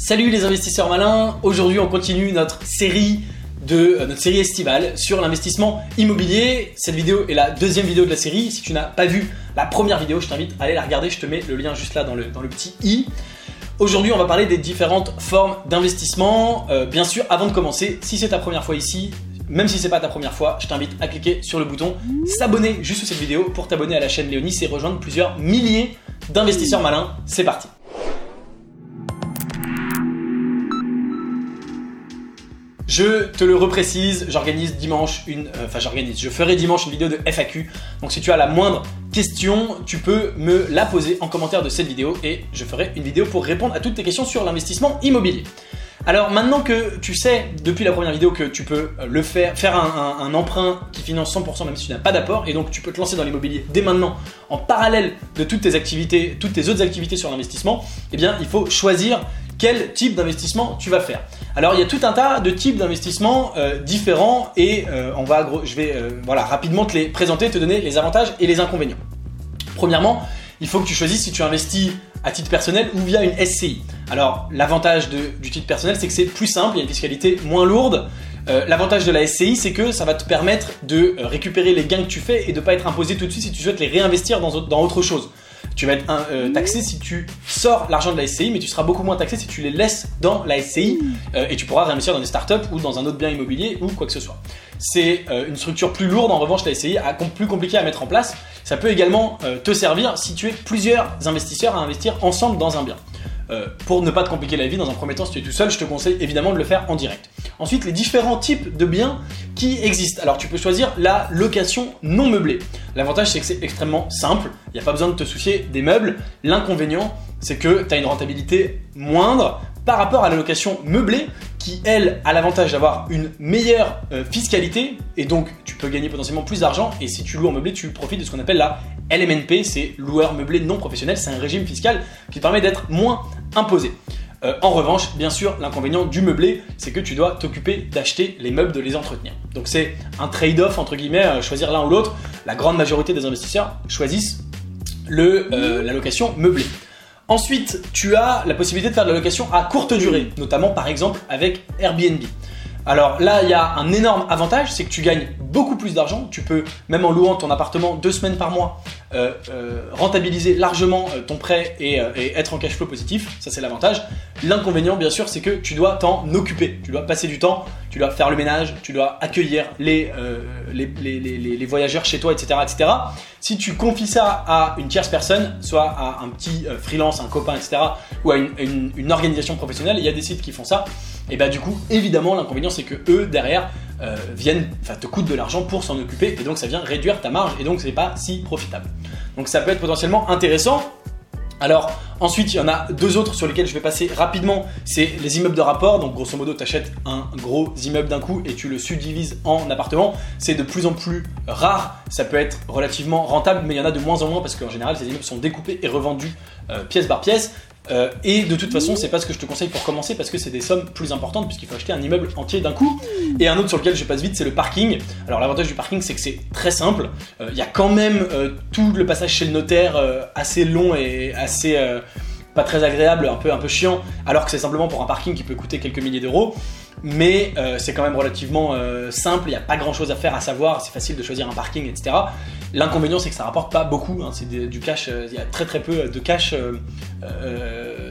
Salut les investisseurs malins, aujourd'hui on continue notre série de euh, notre série estivale sur l'investissement immobilier. Cette vidéo est la deuxième vidéo de la série. Si tu n'as pas vu la première vidéo, je t'invite à aller la regarder. Je te mets le lien juste là dans le, dans le petit i. Aujourd'hui, on va parler des différentes formes d'investissement. Euh, bien sûr, avant de commencer, si c'est ta première fois ici, même si c'est pas ta première fois, je t'invite à cliquer sur le bouton s'abonner juste sous cette vidéo pour t'abonner à la chaîne Léonis et rejoindre plusieurs milliers d'investisseurs malins. C'est parti. Je te le reprécise, j'organise dimanche une. euh, j'organise, je ferai dimanche une vidéo de FAQ. Donc, si tu as la moindre question, tu peux me la poser en commentaire de cette vidéo et je ferai une vidéo pour répondre à toutes tes questions sur l'investissement immobilier. Alors maintenant que tu sais depuis la première vidéo que tu peux euh, le faire, faire un emprunt qui finance 100% même si tu n'as pas d'apport et donc tu peux te lancer dans l'immobilier dès maintenant en parallèle de toutes tes activités, toutes tes autres activités sur l'investissement, eh bien il faut choisir quel type d'investissement tu vas faire. Alors il y a tout un tas de types d'investissements euh, différents et euh, on va, je vais euh, voilà, rapidement te les présenter, te donner les avantages et les inconvénients. Premièrement, il faut que tu choisisses si tu investis à titre personnel ou via une SCI. Alors, l'avantage du titre personnel, c'est que c'est plus simple, il y a une fiscalité moins lourde. L'avantage de la SCI, c'est que ça va te permettre de récupérer les gains que tu fais et de ne pas être imposé tout de suite si tu souhaites les réinvestir dans, dans autre chose. Tu vas être euh, taxé si tu sors l'argent de la SCI, mais tu seras beaucoup moins taxé si tu les laisses dans la SCI euh, et tu pourras réinvestir dans des startups ou dans un autre bien immobilier ou quoi que ce soit. C'est euh, une structure plus lourde en revanche la SCI, à- plus compliquée à mettre en place. Ça peut également te servir si tu es plusieurs investisseurs à investir ensemble dans un bien. Pour ne pas te compliquer la vie, dans un premier temps, si tu es tout seul, je te conseille évidemment de le faire en direct. Ensuite, les différents types de biens qui existent. Alors, tu peux choisir la location non meublée. L'avantage, c'est que c'est extrêmement simple. Il n'y a pas besoin de te soucier des meubles. L'inconvénient, c'est que tu as une rentabilité moindre par rapport à la location meublée qui, elle, a l'avantage d'avoir une meilleure euh, fiscalité et donc tu peux gagner potentiellement plus d'argent. Et si tu loues en meublé, tu profites de ce qu'on appelle la LMNP, c'est loueur meublé non professionnel. C'est un régime fiscal qui permet d'être moins imposé. Euh, en revanche, bien sûr, l'inconvénient du meublé, c'est que tu dois t'occuper d'acheter les meubles, de les entretenir. Donc c'est un trade-off, entre guillemets, euh, choisir l'un ou l'autre. La grande majorité des investisseurs choisissent le, euh, la location meublée. Ensuite, tu as la possibilité de faire de la location à courte durée, notamment par exemple avec Airbnb. Alors là, il y a un énorme avantage, c'est que tu gagnes beaucoup plus d'argent. Tu peux, même en louant ton appartement deux semaines par mois, euh, euh, rentabiliser largement euh, ton prêt et, être en cash flow positif. Ça, c'est l'avantage. L'inconvénient, bien sûr, c'est que tu dois t'en occuper. Tu dois passer du temps, tu dois faire le ménage, tu dois accueillir les, voyageurs chez toi, etc., etc. Si tu confies ça à une tierce personne, soit à un petit freelance, un copain, etc., ou à une organisation professionnelle, il y a des sites qui font ça. Et bah du coup, évidemment, l'inconvénient c'est que eux derrière euh, viennent, enfin te coûtent de l'argent pour s'en occuper, et donc ça vient réduire ta marge, et donc c'est pas si profitable. Donc ça peut être potentiellement intéressant. Alors ensuite, il y en a deux autres sur lesquels je vais passer rapidement. C'est les immeubles de rapport. Donc grosso modo, tu achètes un gros immeuble d'un coup et tu le subdivises en appartements. C'est de plus en plus rare. Ça peut être relativement rentable, mais il y en a de moins en moins parce qu'en général, ces immeubles sont découpés et revendus euh, pièce par pièce. Euh, et de toute façon, c'est pas ce que je te conseille pour commencer parce que c'est des sommes plus importantes puisqu'il faut acheter un immeuble entier d'un coup. Et un autre sur lequel je passe vite, c'est le parking. Alors l'avantage du parking, c'est que c'est très simple. Euh, Il y a quand même euh, tout le passage chez le notaire assez long et assez pas très agréable, un peu chiant, alors que c'est simplement pour un parking qui peut coûter quelques milliers d'euros. Mais euh, c'est quand même relativement euh, simple, il n'y a pas grand chose à faire, à savoir, c'est facile de choisir un parking, etc. L'inconvénient, c'est que ça rapporte pas beaucoup, hein, c'est du cash, euh, il y a très très peu de cash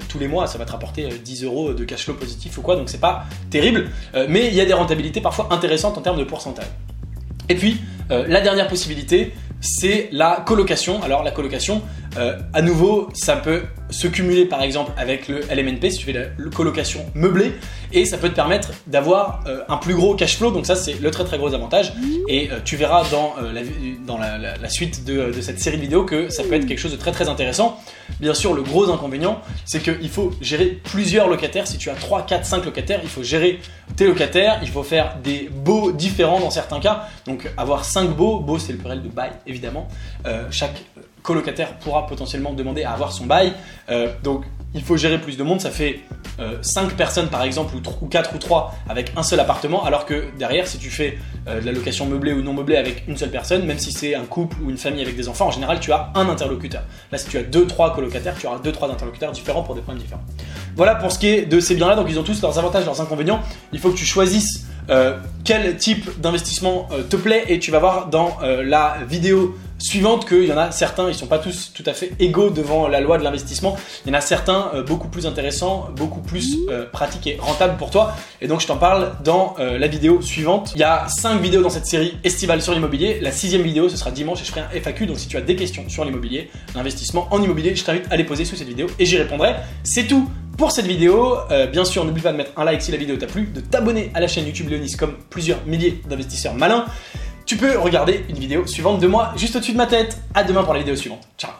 tous les mois, ça va te rapporter euh, 10 euros de cash flow positif ou quoi, donc c'est pas terrible, mais il y a des rentabilités parfois intéressantes en termes de pourcentage. Et puis, la dernière possibilité, c'est la colocation. Alors, la colocation, euh, à nouveau, ça peut se cumuler par exemple avec le LMNP si tu fais la la colocation meublée et ça peut te permettre d'avoir euh, un plus gros cash flow. Donc, ça, c'est le très très gros avantage. Et euh, tu verras dans, la, dans la, la- la suite de, de cette série de vidéos que ça peut être quelque chose de très très intéressant. Bien sûr, le gros inconvénient, c'est qu'il faut gérer plusieurs locataires. Si tu as 3, 4, 5 locataires, il faut gérer tes locataires, il faut faire des baux différents dans certains cas. Donc avoir 5 baux, baux c'est le pluriel de bail évidemment. Chaque colocataire pourra potentiellement demander à avoir son bail. Euh, donc il faut gérer plus de monde, ça fait 5 euh, personnes par exemple, ou, 4 ou 3 avec un seul appartement, alors que derrière, si tu fais euh, de la location meublée ou non meublée avec une seule personne, même si c'est un couple ou une famille avec des enfants, en général, tu as un interlocuteur. Là, si tu as 2-3 colocataires, tu auras 2-3 interlocuteurs différents pour des problèmes différents. Voilà pour ce qui est de ces biens-là, donc ils ont tous leurs avantages, leurs inconvénients. Il faut que tu choisisses euh, quel type d'investissement te plaît et tu vas voir dans la vidéo suivante qu'il y en a certains, ils sont pas tous tout à fait égaux devant la loi de l'investissement. Il y en a certains euh, beaucoup plus intéressants, beaucoup plus euh, pratiques et rentables pour toi. Et donc je t'en parle dans euh, la vidéo suivante. Il y a 5 vidéos dans cette série estivale sur l'immobilier. La sixième vidéo, ce sera dimanche et je ferai un FAQ. Donc si tu as des questions sur l'immobilier, l'investissement en immobilier, je t'invite à les poser sous cette vidéo et j'y répondrai. C'est tout pour cette vidéo. bien sûr, n'oublie pas de mettre un like si la vidéo t'a plu, de t'abonner à la chaîne YouTube Leonis comme plusieurs milliers d'investisseurs malins tu peux regarder une vidéo suivante de moi juste au-dessus de ma tête. À demain pour la vidéo suivante. Ciao